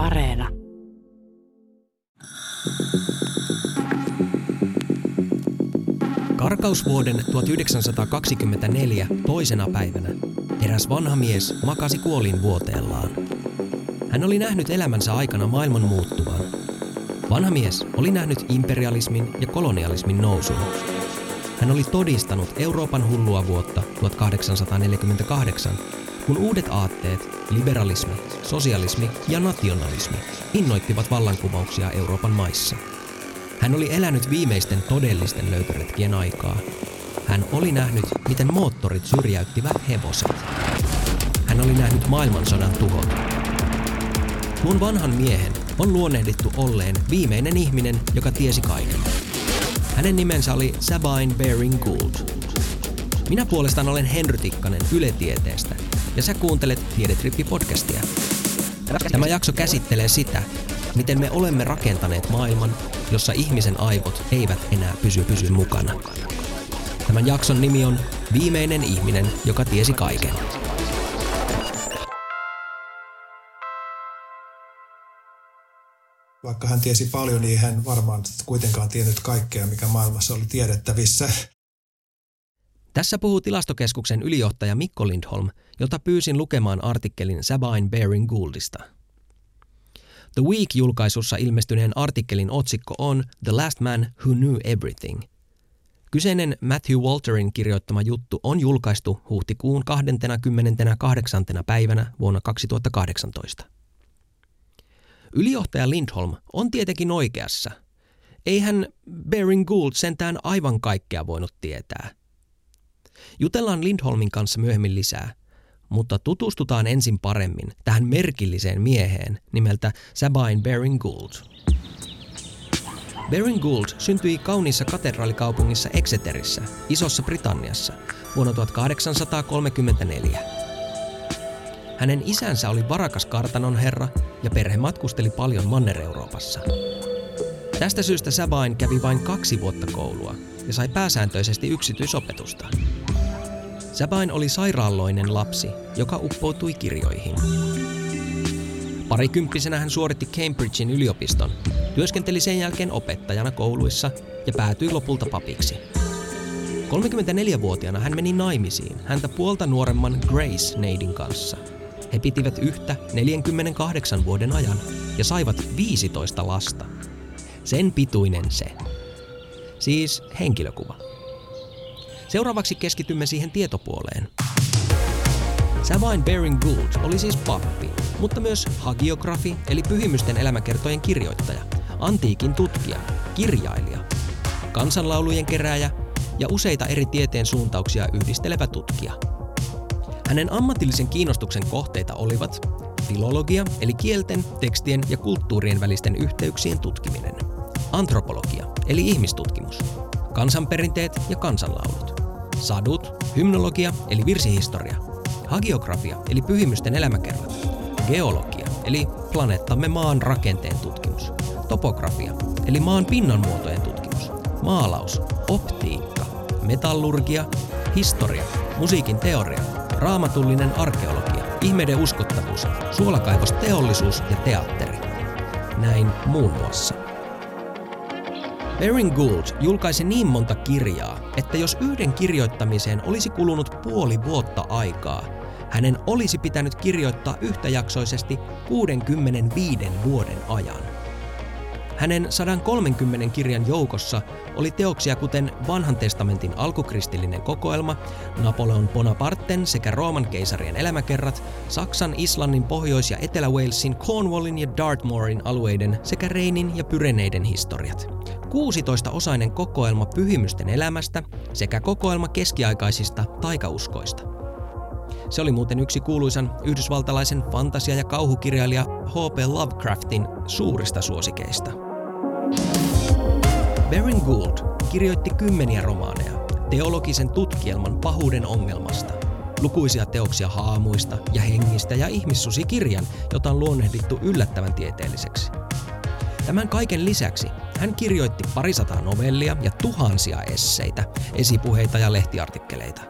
Areena. Karkausvuoden 1924 toisena päivänä eräs vanha mies makasi kuolin vuoteellaan. Hän oli nähnyt elämänsä aikana maailman muuttuvan. Vanha mies oli nähnyt imperialismin ja kolonialismin nousun. Hän oli todistanut Euroopan hullua vuotta 1848, kun uudet aatteet, liberalismi, sosialismi ja nationalismi innoittivat vallankumouksia Euroopan maissa. Hän oli elänyt viimeisten todellisten löytöretkien aikaa. Hän oli nähnyt, miten moottorit syrjäyttivät hevoset. Hän oli nähnyt maailmansodan tuhot. Mun vanhan miehen on luonnehdittu olleen viimeinen ihminen, joka tiesi kaiken. Hänen nimensä oli Sabine Baring Gould. Minä puolestaan olen Henry Tikkanen Yle Tieteestä, ja sä kuuntelet Tiedetrippi-podcastia. Tämä jakso käsittelee sitä, miten me olemme rakentaneet maailman, jossa ihmisen aivot eivät enää pysy pysy mukana. Tämän jakson nimi on Viimeinen ihminen, joka tiesi kaiken. Vaikka hän tiesi paljon, niin hän varmaan kuitenkaan tiennyt kaikkea, mikä maailmassa oli tiedettävissä. Tässä puhuu tilastokeskuksen ylijohtaja Mikko Lindholm, jota pyysin lukemaan artikkelin Sabine Baring Gouldista. The Week-julkaisussa ilmestyneen artikkelin otsikko on The Last Man Who Knew Everything. Kyseinen Matthew Walterin kirjoittama juttu on julkaistu huhtikuun 28. päivänä vuonna 2018. Ylijohtaja Lindholm on tietenkin oikeassa. Eihän Baring Gould sentään aivan kaikkea voinut tietää. Jutellaan Lindholmin kanssa myöhemmin lisää, mutta tutustutaan ensin paremmin tähän merkilliseen mieheen nimeltä Sabine Baring Gould. Baring Gould syntyi kauniissa katedraalikaupungissa Exeterissä, Isossa Britanniassa, vuonna 1834. Hänen isänsä oli varakas kartanon herra ja perhe matkusteli paljon Manner-Euroopassa. Tästä syystä Sabine kävi vain kaksi vuotta koulua ja sai pääsääntöisesti yksityisopetusta. Sabine oli sairaalloinen lapsi, joka uppoutui kirjoihin. Parikymppisenä hän suoritti Cambridgein yliopiston, työskenteli sen jälkeen opettajana kouluissa ja päätyi lopulta papiksi. 34-vuotiaana hän meni naimisiin häntä puolta nuoremman Grace Neidin kanssa. He pitivät yhtä 48 vuoden ajan ja saivat 15 lasta. Sen pituinen se. Siis henkilökuva. Seuraavaksi keskitymme siihen tietopuoleen. Savain Baring Gould oli siis pappi, mutta myös hagiografi eli pyhimysten elämäkertojen kirjoittaja, antiikin tutkija, kirjailija, kansanlaulujen kerääjä ja useita eri tieteen suuntauksia yhdistelevä tutkija. Hänen ammatillisen kiinnostuksen kohteita olivat filologia eli kielten, tekstien ja kulttuurien välisten yhteyksien tutkiminen, antropologia eli ihmistutkimus, kansanperinteet ja kansanlaulut, sadut, hymnologia eli virsihistoria, hagiografia eli pyhimysten elämäkerrat, geologia eli planeettamme maan rakenteen tutkimus, topografia eli maan pinnanmuotojen tutkimus, maalaus, optiikka, metallurgia, historia, musiikin teoria, raamatullinen arkeologia, ihmeiden uskottavuus, suolakaivos, teollisuus ja teatteri. Näin muun muassa. Baring Gould julkaisi niin monta kirjaa, että jos yhden kirjoittamiseen olisi kulunut puoli vuotta aikaa, hänen olisi pitänyt kirjoittaa yhtäjaksoisesti 65 vuoden ajan. Hänen 130 kirjan joukossa oli teoksia kuten Vanhan testamentin alkukristillinen kokoelma, Napoleon Bonaparten sekä Rooman keisarien elämäkerrat, Saksan, Islannin, Pohjois- ja Etelä-Walesin, Cornwallin ja Dartmourin alueiden sekä Reinin ja Pyreneiden historiat. 16-osainen kokoelma pyhimysten elämästä sekä kokoelma keskiaikaisista taikauskoista. Se oli muuten yksi kuuluisan yhdysvaltalaisen fantasia- ja kauhukirjailija H.P. Lovecraftin suurista suosikeista. Baring Gould kirjoitti kymmeniä romaaneja, teologisen tutkielman pahuuden ongelmasta, lukuisia teoksia haamuista ja hengistä ja ihmissusikirjan, jota on luonnehdittu yllättävän tieteelliseksi. Tämän kaiken lisäksi hän kirjoitti parisataa novellia ja tuhansia esseitä, esipuheita ja lehtiartikkeleita.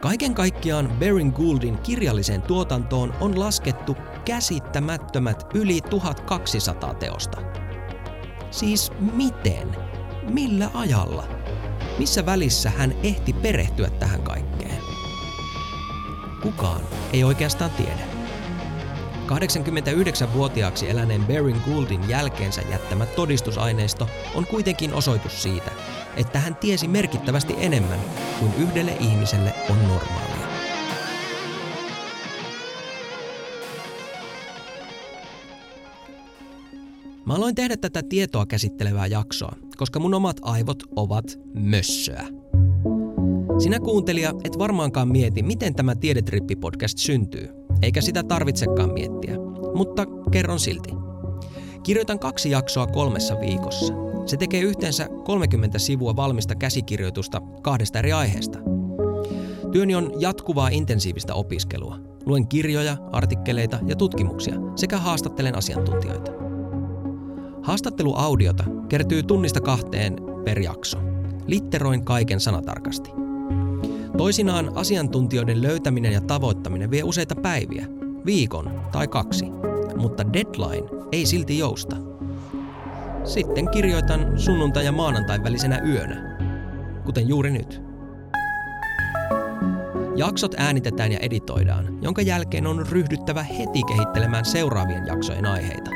Kaiken kaikkiaan Baring Gouldin kirjalliseen tuotantoon on laskettu käsittämättömät yli 1200 teosta. Siis miten? Millä ajalla? Missä välissä hän ehti perehtyä tähän kaikkeen? Kukaan ei oikeastaan tiedä. 89-vuotiaaksi eläneen Baring Gouldin jälkeensä jättämä todistusaineisto on kuitenkin osoitus siitä, että hän tiesi merkittävästi enemmän kuin yhdelle ihmiselle on normaalia. Mä aloin tehdä tätä tietoa käsittelevää jaksoa, koska mun omat aivot ovat mössöä. Sinä kuuntelija et varmaankaan mieti, miten tämä Tiedetrippi-podcast syntyy, eikä sitä tarvitsekaan miettiä, mutta kerron silti. Kirjoitan kaksi jaksoa kolmessa viikossa. Se tekee yhteensä 30 sivua valmista käsikirjoitusta kahdesta eri aiheesta. Työni on jatkuvaa intensiivistä opiskelua. Luen kirjoja, artikkeleita ja tutkimuksia sekä haastattelen asiantuntijoita. Haastatteluaudiota kertyy tunnista kahteen per jakso. Litteroin kaiken sanatarkasti. Toisinaan asiantuntijoiden löytäminen ja tavoittaminen vie useita päiviä, viikon tai kaksi, mutta deadline ei silti jousta. Sitten kirjoitan sunnuntai- ja maanantain välisenä yönä, kuten juuri nyt. Jaksot äänitetään ja editoidaan, jonka jälkeen on ryhdyttävä heti kehittelemään seuraavien jaksojen aiheita –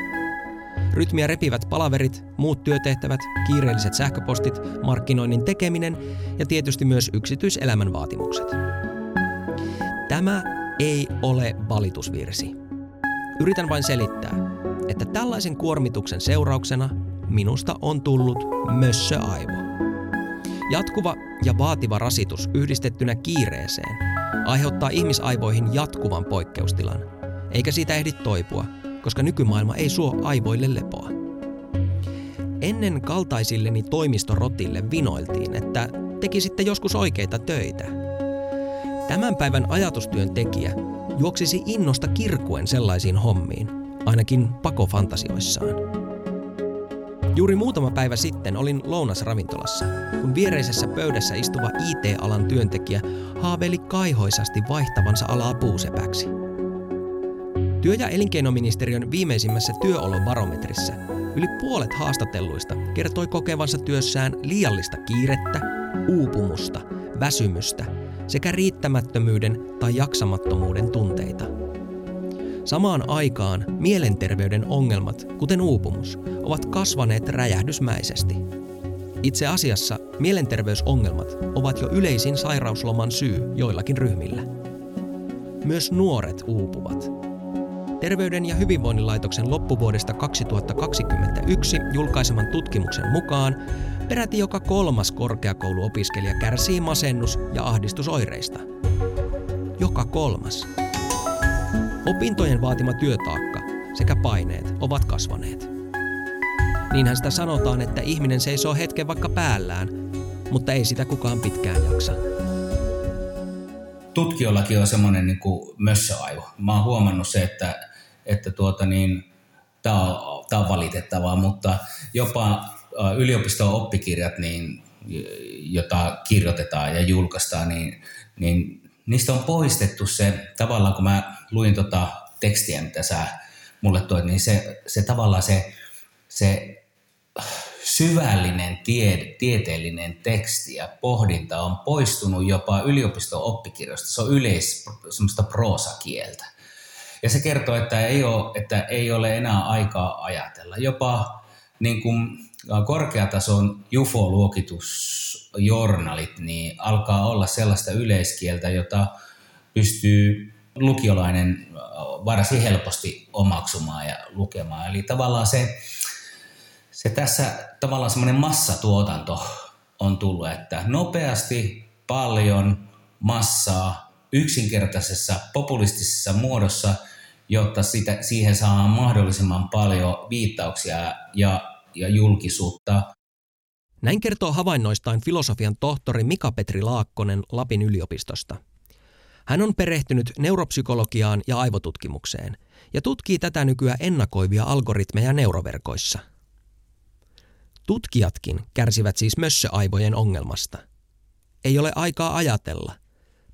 Rytmiä repivät palaverit, muut työtehtävät, kiireelliset sähköpostit, markkinoinnin tekeminen ja tietysti myös yksityiselämän vaatimukset. Tämä ei ole valitusvirsi. Yritän vain selittää, että tällaisen kuormituksen seurauksena minusta on tullut mössöaivo. Jatkuva ja vaativa rasitus yhdistettynä kiireeseen aiheuttaa ihmisaivoihin jatkuvan poikkeustilan, eikä siitä ehdi toipua – koska nykymaailma ei suo aivoille lepoa. Ennen kaltaisilleni toimistorotille vinoiltiin, että tekisitte joskus oikeita töitä. Tämän päivän ajatustyön tekijä juoksisi innosta kirkuen sellaisiin hommiin, ainakin pakofantasioissaan. Juuri muutama päivä sitten olin lounasravintolassa, kun viereisessä pöydässä istuva IT-alan työntekijä haaveili kaihoisasti vaihtavansa alaa puusepäksi – Työ- ja elinkeinoministeriön viimeisimmässä työolobarometrissä yli puolet haastatelluista kertoi kokevansa työssään liiallista kiirettä, uupumusta, väsymystä sekä riittämättömyyden tai jaksamattomuuden tunteita. Samaan aikaan mielenterveyden ongelmat, kuten uupumus, ovat kasvaneet räjähdysmäisesti. Itse asiassa mielenterveysongelmat ovat jo yleisin sairausloman syy joillakin ryhmillä. Myös nuoret uupuvat. Terveyden ja hyvinvoinnin laitoksen loppuvuodesta 2021 julkaiseman tutkimuksen mukaan peräti joka kolmas korkeakouluopiskelija kärsii masennus- ja ahdistusoireista. Joka kolmas. Opintojen vaatima työtaakka sekä paineet ovat kasvaneet. Niinhän sitä sanotaan, että ihminen seisoo hetken vaikka päällään, mutta ei sitä kukaan pitkään jaksa tutkijoillakin on semmoinen niin mössöaivo. Mä oon huomannut se, että että tuota niin, tämä on, tää on valitettavaa, mutta jopa yliopiston oppikirjat, niin, jota kirjoitetaan ja julkaistaan, niin, niin niistä on poistettu se, tavallaan kun mä luin tota tekstiä, mitä sä mulle toit, niin se, se tavallaan se, se syvällinen tie, tieteellinen teksti ja pohdinta on poistunut jopa yliopiston oppikirjoista. Se on yleis semmoista proosakieltä. Ja se kertoo, että ei ole, että ei ole enää aikaa ajatella. Jopa niin kuin korkeatason UFO-luokitusjournalit niin alkaa olla sellaista yleiskieltä, jota pystyy lukiolainen varsin helposti omaksumaan ja lukemaan. Eli tavallaan se, se tässä tavallaan semmoinen massatuotanto on tullut, että nopeasti paljon massaa yksinkertaisessa populistisessa muodossa – jotta sitä, siihen saa mahdollisimman paljon viittauksia ja, ja julkisuutta. Näin kertoo havainnoistaan filosofian tohtori Mika-Petri Laakkonen Lapin yliopistosta. Hän on perehtynyt neuropsykologiaan ja aivotutkimukseen ja tutkii tätä nykyään ennakoivia algoritmeja neuroverkoissa. Tutkijatkin kärsivät siis mössöaivojen ongelmasta. Ei ole aikaa ajatella.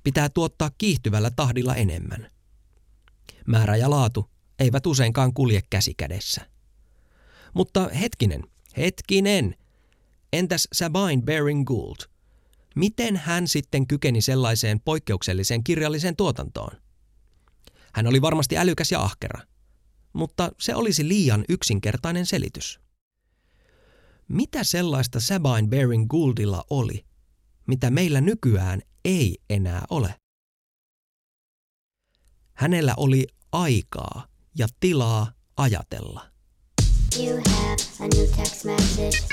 Pitää tuottaa kiihtyvällä tahdilla enemmän – määrä ja laatu eivät useinkaan kulje käsi kädessä. Mutta hetkinen, hetkinen. Entäs Sabine Baring Gould? Miten hän sitten kykeni sellaiseen poikkeukselliseen kirjalliseen tuotantoon? Hän oli varmasti älykäs ja ahkera, mutta se olisi liian yksinkertainen selitys. Mitä sellaista Sabine Baring Gouldilla oli, mitä meillä nykyään ei enää ole? Hänellä oli aikaa ja tilaa ajatella.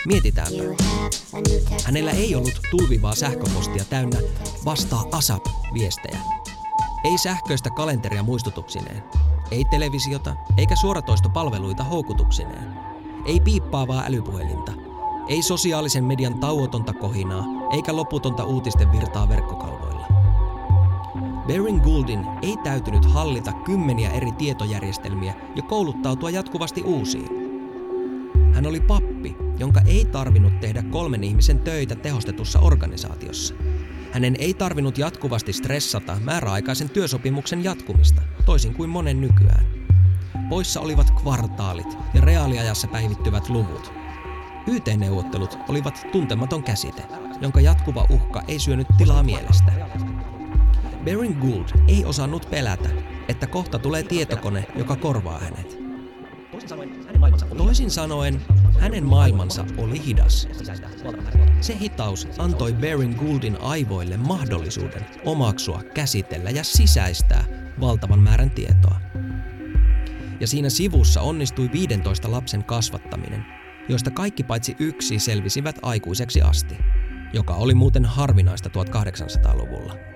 Mietitään. Hänellä ei ollut tulvivaa sähköpostia täynnä vastaa ASAP-viestejä. Ei sähköistä kalenteria muistutuksineen. Ei televisiota eikä suoratoistopalveluita houkutuksineen. Ei piippaavaa älypuhelinta. Ei sosiaalisen median tauotonta kohinaa eikä loputonta uutisten virtaa verkkokalvoilla. Baring Gouldin ei täytynyt hallita kymmeniä eri tietojärjestelmiä ja kouluttautua jatkuvasti uusiin. Hän oli pappi, jonka ei tarvinnut tehdä kolmen ihmisen töitä tehostetussa organisaatiossa. Hänen ei tarvinnut jatkuvasti stressata määräaikaisen työsopimuksen jatkumista, toisin kuin monen nykyään. Poissa olivat kvartaalit ja reaaliajassa päivittyvät luvut. YT-neuvottelut olivat tuntematon käsite, jonka jatkuva uhka ei syönyt tilaa mielestä. Baring Gould ei osannut pelätä, että kohta tulee tietokone, joka korvaa hänet. Toisin sanoen, hänen maailmansa oli hidas. Se hitaus antoi Baring Gouldin aivoille mahdollisuuden omaksua, käsitellä ja sisäistää valtavan määrän tietoa. Ja siinä sivussa onnistui 15 lapsen kasvattaminen, joista kaikki paitsi yksi selvisivät aikuiseksi asti, joka oli muuten harvinaista 1800-luvulla.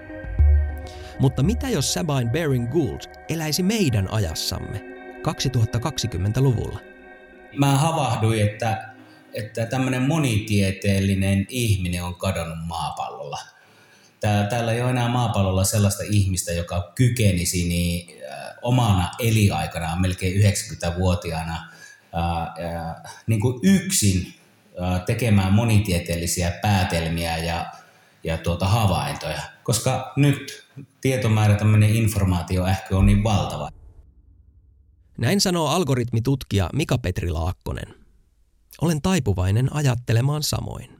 Mutta mitä jos Sabine Baring Gould eläisi meidän ajassamme 2020-luvulla? Mä havahduin, että, että tämmöinen monitieteellinen ihminen on kadonnut maapallolla. Tää, täällä ei ole enää maapallolla sellaista ihmistä, joka kykenisi niin, äh, omana eliaikanaan, melkein 90-vuotiaana, äh, äh, niin kuin yksin äh, tekemään monitieteellisiä päätelmiä ja, ja tuota havaintoja. Koska nyt tietomäärä, tämmöinen informaatioähkö on niin valtava. Näin sanoo algoritmitutkija Mika-Petri Laakkonen. Olen taipuvainen ajattelemaan samoin.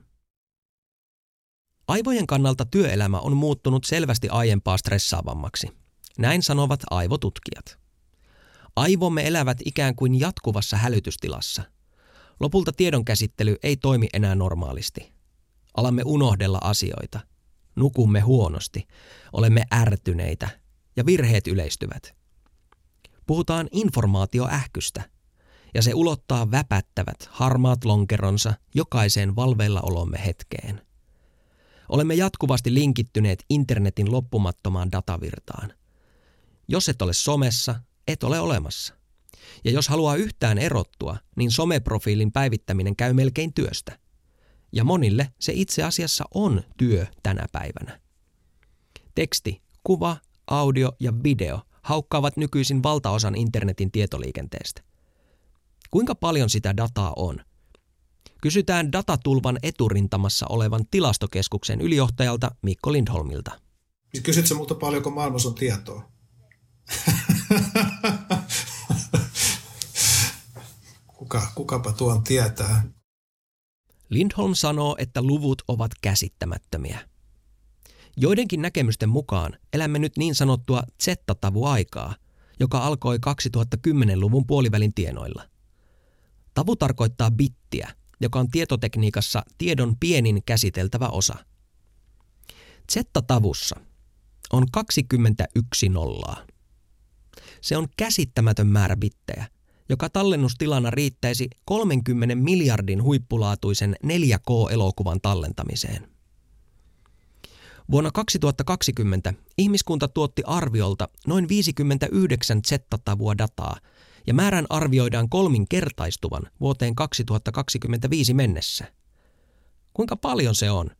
Aivojen kannalta työelämä on muuttunut selvästi aiempaa stressaavammaksi. Näin sanovat aivotutkijat. Aivomme elävät ikään kuin jatkuvassa hälytystilassa. Lopulta tiedonkäsittely ei toimi enää normaalisti. Alamme unohdella asioita. Nukumme huonosti. Olemme ärtyneitä. Ja virheet yleistyvät – Puhutaan informaatioähkystä, ja se ulottaa väpättävät, harmaat lonkeronsa jokaiseen valveilla olomme hetkeen. Olemme jatkuvasti linkittyneet internetin loppumattomaan datavirtaan. Jos et ole somessa, et ole olemassa. Ja jos haluaa yhtään erottua, niin someprofiilin päivittäminen käy melkein työstä. Ja monille se itse asiassa on työ tänä päivänä. Teksti, kuva, audio ja video haukkaavat nykyisin valtaosan internetin tietoliikenteestä. Kuinka paljon sitä dataa on? Kysytään datatulvan eturintamassa olevan tilastokeskuksen ylijohtajalta Mikko Lindholmilta. Niin kysytkö multa paljonko maailmassa on tietoa? Kuka, kukapa tuon tietää? Lindholm sanoo, että luvut ovat käsittämättömiä. Joidenkin näkemysten mukaan elämme nyt niin sanottua Z-tavuaikaa, joka alkoi 2010-luvun puolivälin tienoilla. Tavu tarkoittaa bittiä, joka on tietotekniikassa tiedon pienin käsiteltävä osa. Z-tavussa on 21 nollaa. Se on käsittämätön määrä bittejä, joka tallennustilana riittäisi 30 miljardin huippulaatuisen 4K-elokuvan tallentamiseen. Vuonna 2020 ihmiskunta tuotti arviolta noin 59 zettattavua dataa, ja määrän arvioidaan kolminkertaistuvan vuoteen 2025 mennessä. Kuinka paljon se on?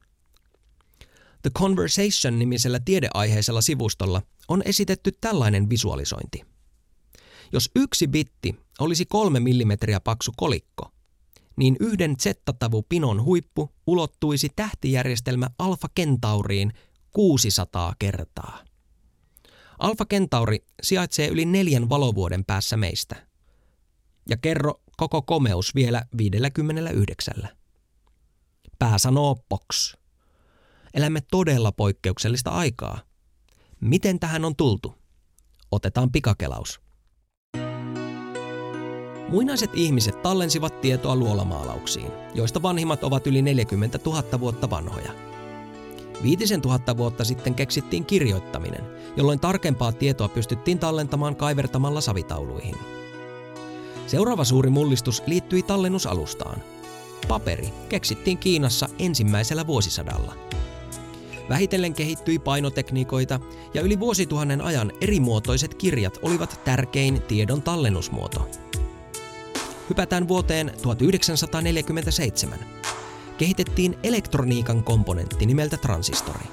The Conversation-nimisellä tiedeaiheisella sivustolla on esitetty tällainen visualisointi. Jos yksi bitti olisi kolme millimetriä paksu kolikko, niin yhden Z-tavu-pinon huippu ulottuisi tähtijärjestelmä Alfa Kentauriin 600 kertaa. Alfa Kentauri sijaitsee yli neljän valovuoden päässä meistä. Ja kerro koko komeus vielä 59. Pää sanoo box. Elämme todella poikkeuksellista aikaa. Miten tähän on tultu? Otetaan pikakelaus. Muinaiset ihmiset tallensivat tietoa luolamaalauksiin, joista vanhimmat ovat yli 40 000 vuotta vanhoja. Viitisen tuhatta vuotta sitten keksittiin kirjoittaminen, jolloin tarkempaa tietoa pystyttiin tallentamaan kaivertamalla savitauluihin. Seuraava suuri mullistus liittyi tallennusalustaan. Paperi keksittiin Kiinassa ensimmäisellä vuosisadalla. Vähitellen kehittyi painotekniikoita ja yli vuosituhannen ajan erimuotoiset kirjat olivat tärkein tiedon tallennusmuoto. Hypätään vuoteen 1947. Kehitettiin elektroniikan komponentti nimeltä transistori.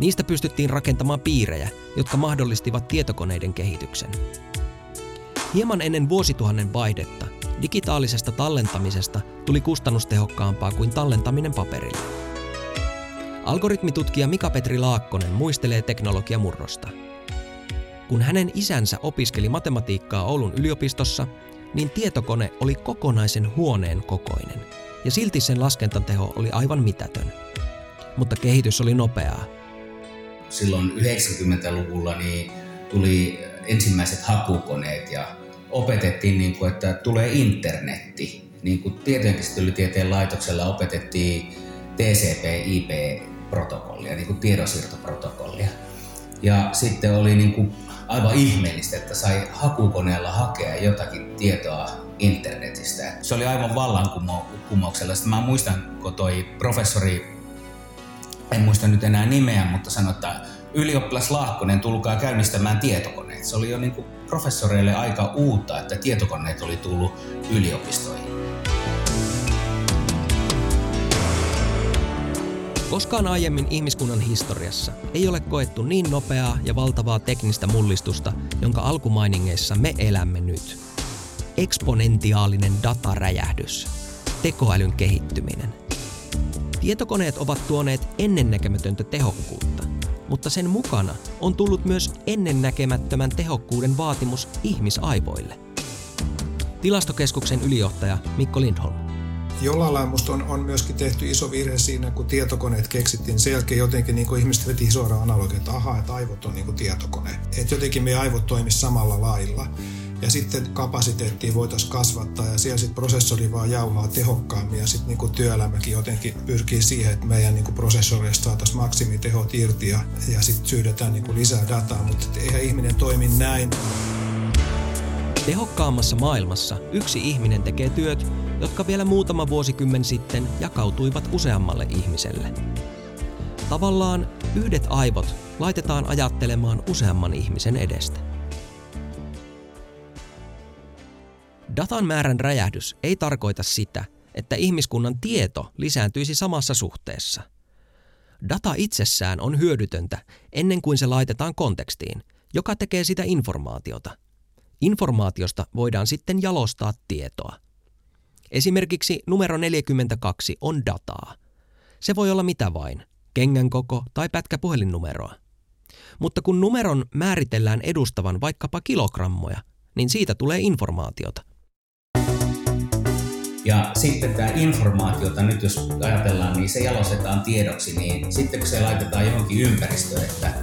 Niistä pystyttiin rakentamaan piirejä, jotka mahdollistivat tietokoneiden kehityksen. Hieman ennen vuosituhannen vaihdetta digitaalisesta tallentamisesta tuli kustannustehokkaampaa kuin tallentaminen paperille. Algoritmitutkija Mika-Petri Laakkonen muistelee teknologiamurrosta. Kun hänen isänsä opiskeli matematiikkaa Oulun yliopistossa, niin tietokone oli kokonaisen huoneen kokoinen, ja silti sen laskentateho oli aivan mitätön. Mutta kehitys oli nopeaa. Silloin 90-luvulla niin tuli ensimmäiset hakukoneet ja opetettiin, niin kuin, että tulee internetti. Niin kuin tietojenkäsittelytieteen laitoksella opetettiin TCP-IP-protokollia, niin kuin tiedonsiirtoprotokollia. Ja sitten oli niin kuin aivan ihmeellistä, että sai hakukoneella hakea jotakin tietoa internetistä. Se oli aivan vallankumouksella. Sitten mä muistan, kun toi professori, en muista nyt enää nimeä, mutta sanoi, että ylioppilas Laakkonen, tulkaa käynnistämään tietokoneet. Se oli jo niin kuin professoreille aika uutta, että tietokoneet oli tullut yliopistoihin. Koskaan aiemmin ihmiskunnan historiassa ei ole koettu niin nopeaa ja valtavaa teknistä mullistusta, jonka alkumainingeissa me elämme nyt. Eksponentiaalinen dataräjähdys. Tekoälyn kehittyminen. Tietokoneet ovat tuoneet ennennäkemätöntä tehokkuutta, mutta sen mukana on tullut myös ennennäkemättömän tehokkuuden vaatimus ihmisaivoille. Tilastokeskuksen ylijohtaja Mikko Lindholm jollain lailla musta on, on myöskin tehty iso virhe siinä, kun tietokoneet keksittiin. Sen jälkeen jotenkin niin kuin ihmiset veti suoraan analogia, että ahaa, että aivot on niin kuin tietokone. Että jotenkin meidän aivot toimisi samalla lailla. Ja sitten kapasiteettia voitaisiin kasvattaa ja siellä sitten prosessori vaan jauhaa tehokkaammin ja sitten niin työelämäkin jotenkin pyrkii siihen, että meidän niin prosessorista saataisiin maksimitehot irti ja, ja sitten syydetään niin lisää dataa, mutta eihän ihminen toimi näin. Tehokkaammassa maailmassa yksi ihminen tekee työt, jotka vielä muutama vuosikymmen sitten jakautuivat useammalle ihmiselle. Tavallaan yhdet aivot laitetaan ajattelemaan useamman ihmisen edestä. Datan määrän räjähdys ei tarkoita sitä, että ihmiskunnan tieto lisääntyisi samassa suhteessa. Data itsessään on hyödytöntä ennen kuin se laitetaan kontekstiin, joka tekee sitä informaatiota. Informaatiosta voidaan sitten jalostaa tietoa. Esimerkiksi numero 42 on dataa. Se voi olla mitä vain, kengän koko tai pätkä puhelinnumeroa. Mutta kun numeron määritellään edustavan vaikkapa kilogrammoja, niin siitä tulee informaatiota. Ja sitten tämä informaatiota, nyt jos ajatellaan, niin se jalostetaan tiedoksi, niin sitten kun se laitetaan johonkin ympäristöön, että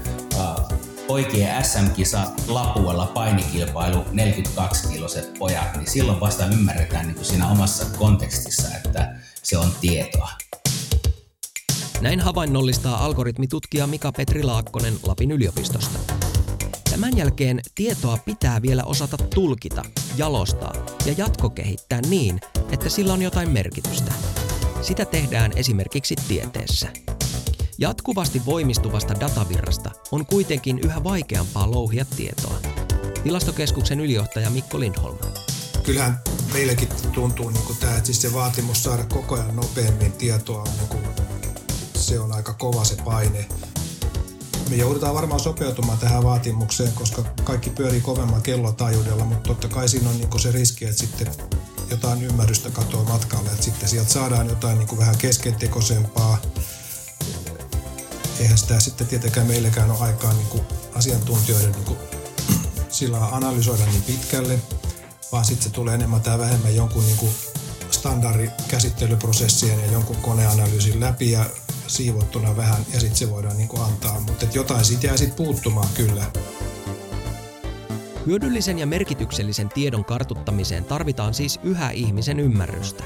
poikien SM-kisa Lapualla painikilpailu 42-kiloset pojat, niin silloin vasta ymmärretään niin kuin siinä omassa kontekstissa, että se on tietoa. Näin havainnollistaa algoritmitutkija Mika Petri Laakkonen Lapin yliopistosta. Tämän jälkeen tietoa pitää vielä osata tulkita, jalostaa ja jatkokehittää niin, että sillä on jotain merkitystä. Sitä tehdään esimerkiksi tieteessä. Jatkuvasti voimistuvasta datavirrasta on kuitenkin yhä vaikeampaa louhia tietoa. Tilastokeskuksen ylijohtaja Mikko Lindholm. Kyllähän meillekin tuntuu niin kuin tämä, että siis se vaatimus saada koko ajan nopeammin tietoa niin kuin, se on aika kova se paine. Me joudutaan varmaan sopeutumaan tähän vaatimukseen, koska kaikki pyörii kovemman kellotaajuudella, mutta totta kai siinä on niin se riski, että sitten jotain ymmärrystä katoaa matkalle, että sitten sieltä saadaan jotain niin kuin vähän keskentekoisempaa, eihän sitä sitten tietenkään meilläkään ole aikaa niin kuin asiantuntijoiden niin kuin, sillä analysoida niin pitkälle, vaan sitten se tulee enemmän tai vähemmän jonkun niin kuin standardikäsittelyprosessien ja jonkun koneanalyysin läpi ja siivottuna vähän ja sitten se voidaan niin kuin antaa. Mutta jotain siitä jää sitten puuttumaan kyllä. Hyödyllisen ja merkityksellisen tiedon kartuttamiseen tarvitaan siis yhä ihmisen ymmärrystä.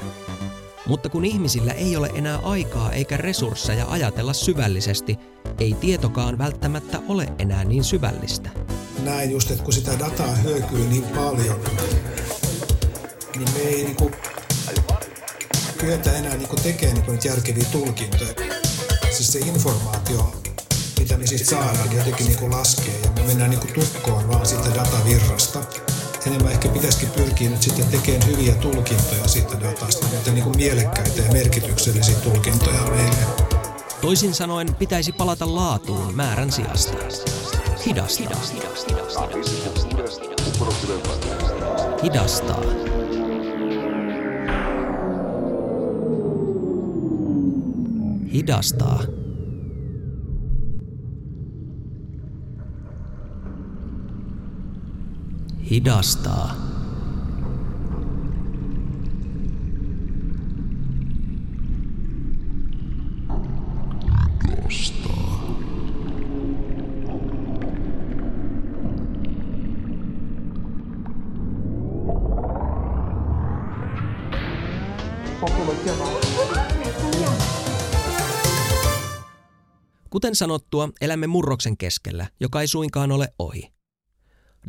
Mutta kun ihmisillä ei ole enää aikaa eikä resursseja ajatella syvällisesti, ei tietokaan välttämättä ole enää niin syvällistä. Näin just, että kun sitä dataa hyökyy niin paljon, niin me ei niinku kyetä enää niinku tekemään niinku niitä järkeviä tulkintoja. Siis se informaatio, mitä me siis saadaan, jotenkin niinku laskee ja me mennään niinku tukkoon vaan siitä datavirrasta enemmän ehkä pitäisikin pyrkiä nyt sitten tekemään hyviä tulkintoja siitä datasta, mutta niin kuin mielekkäitä ja merkityksellisiä tulkintoja meille. Toisin sanoen pitäisi palata laatuun määrän sijasta. Hidastaa. Hidastaa. Hidastaa. Kuten sanottua, elämme murroksen keskellä, joka ei suinkaan ole ohi.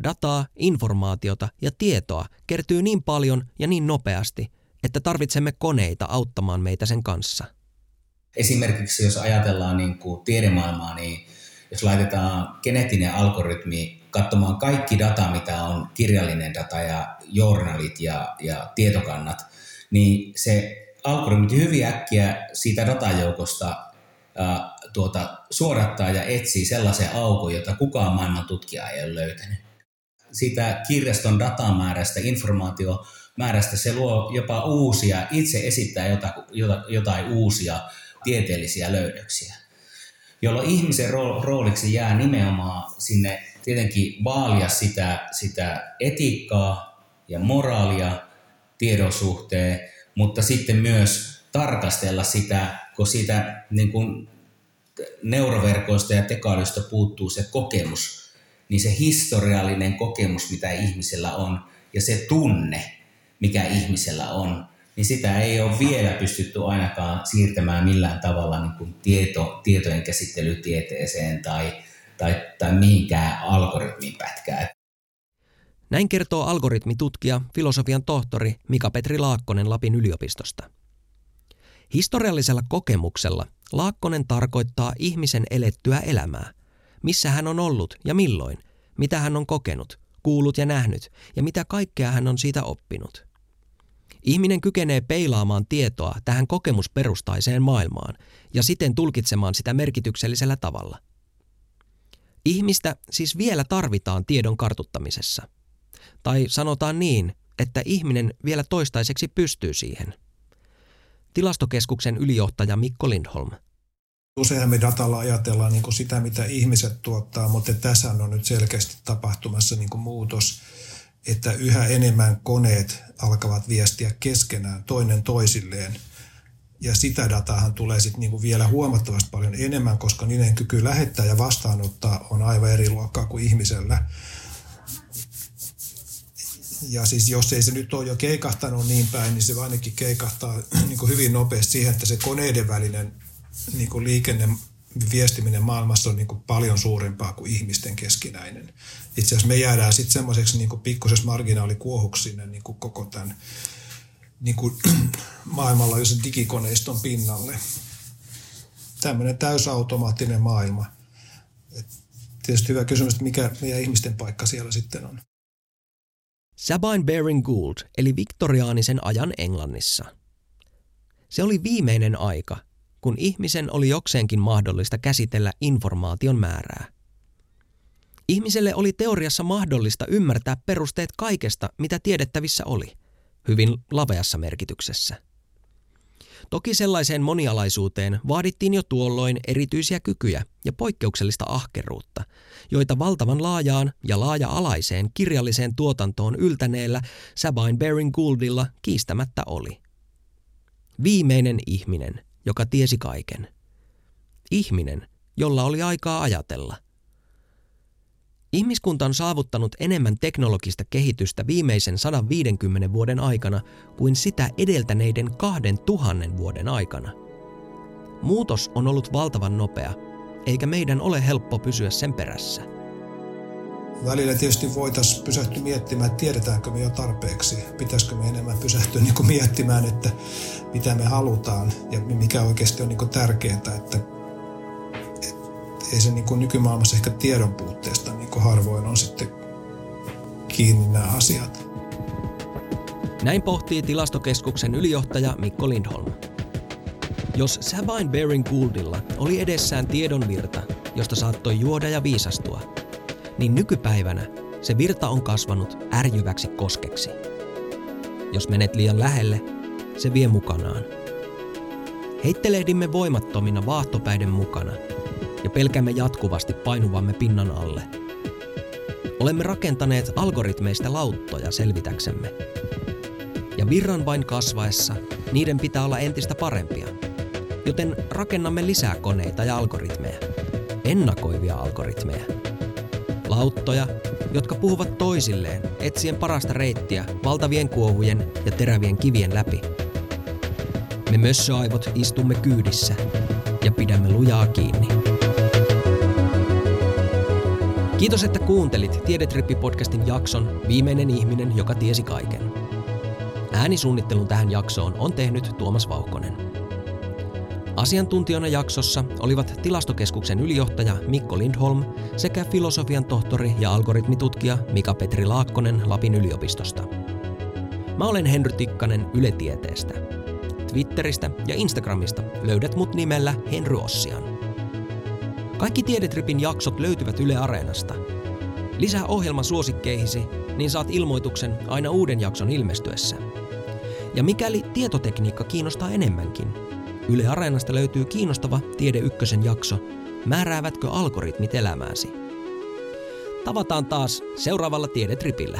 Dataa, informaatiota ja tietoa kertyy niin paljon ja niin nopeasti, että tarvitsemme koneita auttamaan meitä sen kanssa. Esimerkiksi jos ajatellaan niin kuin tiedemaailmaa, niin jos laitetaan geneettinen algoritmi katsomaan kaikki data, mitä on kirjallinen data ja journalit ja, ja tietokannat, niin se algoritmi hyvin äkkiä siitä datajoukosta ää, tuota, suorattaa ja etsii sellaisen aukon, jota kukaan maailman tutkija ei ole löytänyt siitä kirjaston datamäärästä, informaatiomäärästä, se luo jopa uusia, itse esittää jotain uusia tieteellisiä löydöksiä, jolloin ihmisen rooliksi jää nimenomaan sinne tietenkin vaalia sitä, sitä etiikkaa ja moraalia tiedon suhteen, mutta sitten myös tarkastella sitä, kun siitä niin kuin neuroverkoista ja tekoälystä puuttuu se kokemus niin se historiallinen kokemus, mitä ihmisellä on, ja se tunne, mikä ihmisellä on, niin sitä ei ole vielä pystytty ainakaan siirtämään millään tavalla niin kuin tieto, tietojen käsittelytieteeseen tai, tai, tai mihinkään algoritmin pätkään. Näin kertoo algoritmitutkija, filosofian tohtori Mika-Petri Laakkonen Lapin yliopistosta. Historiallisella kokemuksella Laakkonen tarkoittaa ihmisen elettyä elämää, missä hän on ollut ja milloin, mitä hän on kokenut, kuullut ja nähnyt ja mitä kaikkea hän on siitä oppinut. Ihminen kykenee peilaamaan tietoa tähän kokemusperustaiseen maailmaan ja siten tulkitsemaan sitä merkityksellisellä tavalla. Ihmistä siis vielä tarvitaan tiedon kartuttamisessa. Tai sanotaan niin, että ihminen vielä toistaiseksi pystyy siihen. Tilastokeskuksen ylijohtaja Mikko Lindholm – Useinhan me datalla ajatellaan niin kuin sitä, mitä ihmiset tuottaa, mutta tässä on nyt selkeästi tapahtumassa niin kuin muutos, että yhä enemmän koneet alkavat viestiä keskenään toinen toisilleen. Ja sitä datahan tulee sitten niin vielä huomattavasti paljon enemmän, koska niiden kyky lähettää ja vastaanottaa on aivan eri luokkaa kuin ihmisellä. Ja siis jos ei se nyt ole jo keikahtanut niin päin, niin se ainakin keikahtaa niin kuin hyvin nopeasti siihen, että se koneiden välinen niin kuin liikenne viestiminen maailmassa on niin kuin paljon suurempaa kuin ihmisten keskinäinen. Itse asiassa me jäädään sitten semmoiseksi niin pikkusessa marginaalikuohuksi sinne niin kuin koko tämän niin kuin maailmanlaajuisen digikoneiston pinnalle. Tämmöinen täysautomaattinen maailma. Et tietysti hyvä kysymys, että mikä meidän ihmisten paikka siellä sitten on. Sabine Baring Gould eli viktoriaanisen ajan Englannissa. Se oli viimeinen aika, kun ihmisen oli jokseenkin mahdollista käsitellä informaation määrää. Ihmiselle oli teoriassa mahdollista ymmärtää perusteet kaikesta, mitä tiedettävissä oli, hyvin laveassa merkityksessä. Toki sellaiseen monialaisuuteen vaadittiin jo tuolloin erityisiä kykyjä ja poikkeuksellista ahkeruutta, joita valtavan laajaan ja laaja-alaiseen kirjalliseen tuotantoon yltäneellä Sabine Baring Gouldilla kiistämättä oli. Viimeinen ihminen, joka tiesi kaiken. Ihminen, jolla oli aikaa ajatella – Ihmiskunta on saavuttanut enemmän teknologista kehitystä viimeisen 150 vuoden aikana kuin sitä edeltäneiden kahden tuhannen vuoden aikana. Muutos on ollut valtavan nopea, eikä meidän ole helppo pysyä sen perässä. Välillä tietysti voitaisiin pysähtyä miettimään, että tiedetäänkö me jo tarpeeksi. Pitäisikö me enemmän pysähtyä niin miettimään, että mitä me halutaan ja mikä oikeasti on niin tärkeää. Että ei se niin nykymaailmassa ehkä tiedon puutteesta niin harvoin on sitten kiinni nämä asiat. Näin pohtii tilastokeskuksen ylijohtaja Mikko Lindholm. Jos Sabine Baring Gouldilla oli edessään tiedon virta, josta saattoi juoda ja viisastua, niin nykypäivänä se virta on kasvanut ärjyväksi koskeksi. Jos menet liian lähelle, se vie mukanaan. Heittelehdimme voimattomina vaahtopäiden mukana – ja pelkäämme jatkuvasti painuvamme pinnan alle. Olemme rakentaneet algoritmeista lauttoja selvitäksemme. Ja virran vain kasvaessa niiden pitää olla entistä parempia. Joten rakennamme lisää koneita ja algoritmeja. Ennakoivia algoritmeja. Lauttoja, jotka puhuvat toisilleen etsien parasta reittiä valtavien kuohujen ja terävien kivien läpi. Me mössöaivot istumme kyydissä ja pidämme lujaa kiinni. Kiitos, että kuuntelit Tiedetrippi-podcastin jakson Viimeinen ihminen, joka tiesi kaiken. Äänisuunnittelun tähän jaksoon on tehnyt Tuomas Vauhkonen. Asiantuntijana jaksossa olivat tilastokeskuksen ylijohtaja Mikko Lindholm sekä filosofian tohtori ja algoritmitutkija Mika-Petri Laakkonen Lapin yliopistosta. Mä olen Henry Tikkanen Yle Tieteestä. Twitteristä ja Instagramista löydät mut nimellä Henry Ossian. Kaikki Tiedetripin jaksot löytyvät Yle Areenasta. Lisää ohjelma suosikkeihisi, niin saat ilmoituksen aina uuden jakson ilmestyessä. Ja mikäli tietotekniikka kiinnostaa enemmänkin, Yle Areenasta löytyy kiinnostava Tiede Ykkösen jakso Määräävätkö algoritmit elämääsi? Tavataan taas seuraavalla Tiedetripillä.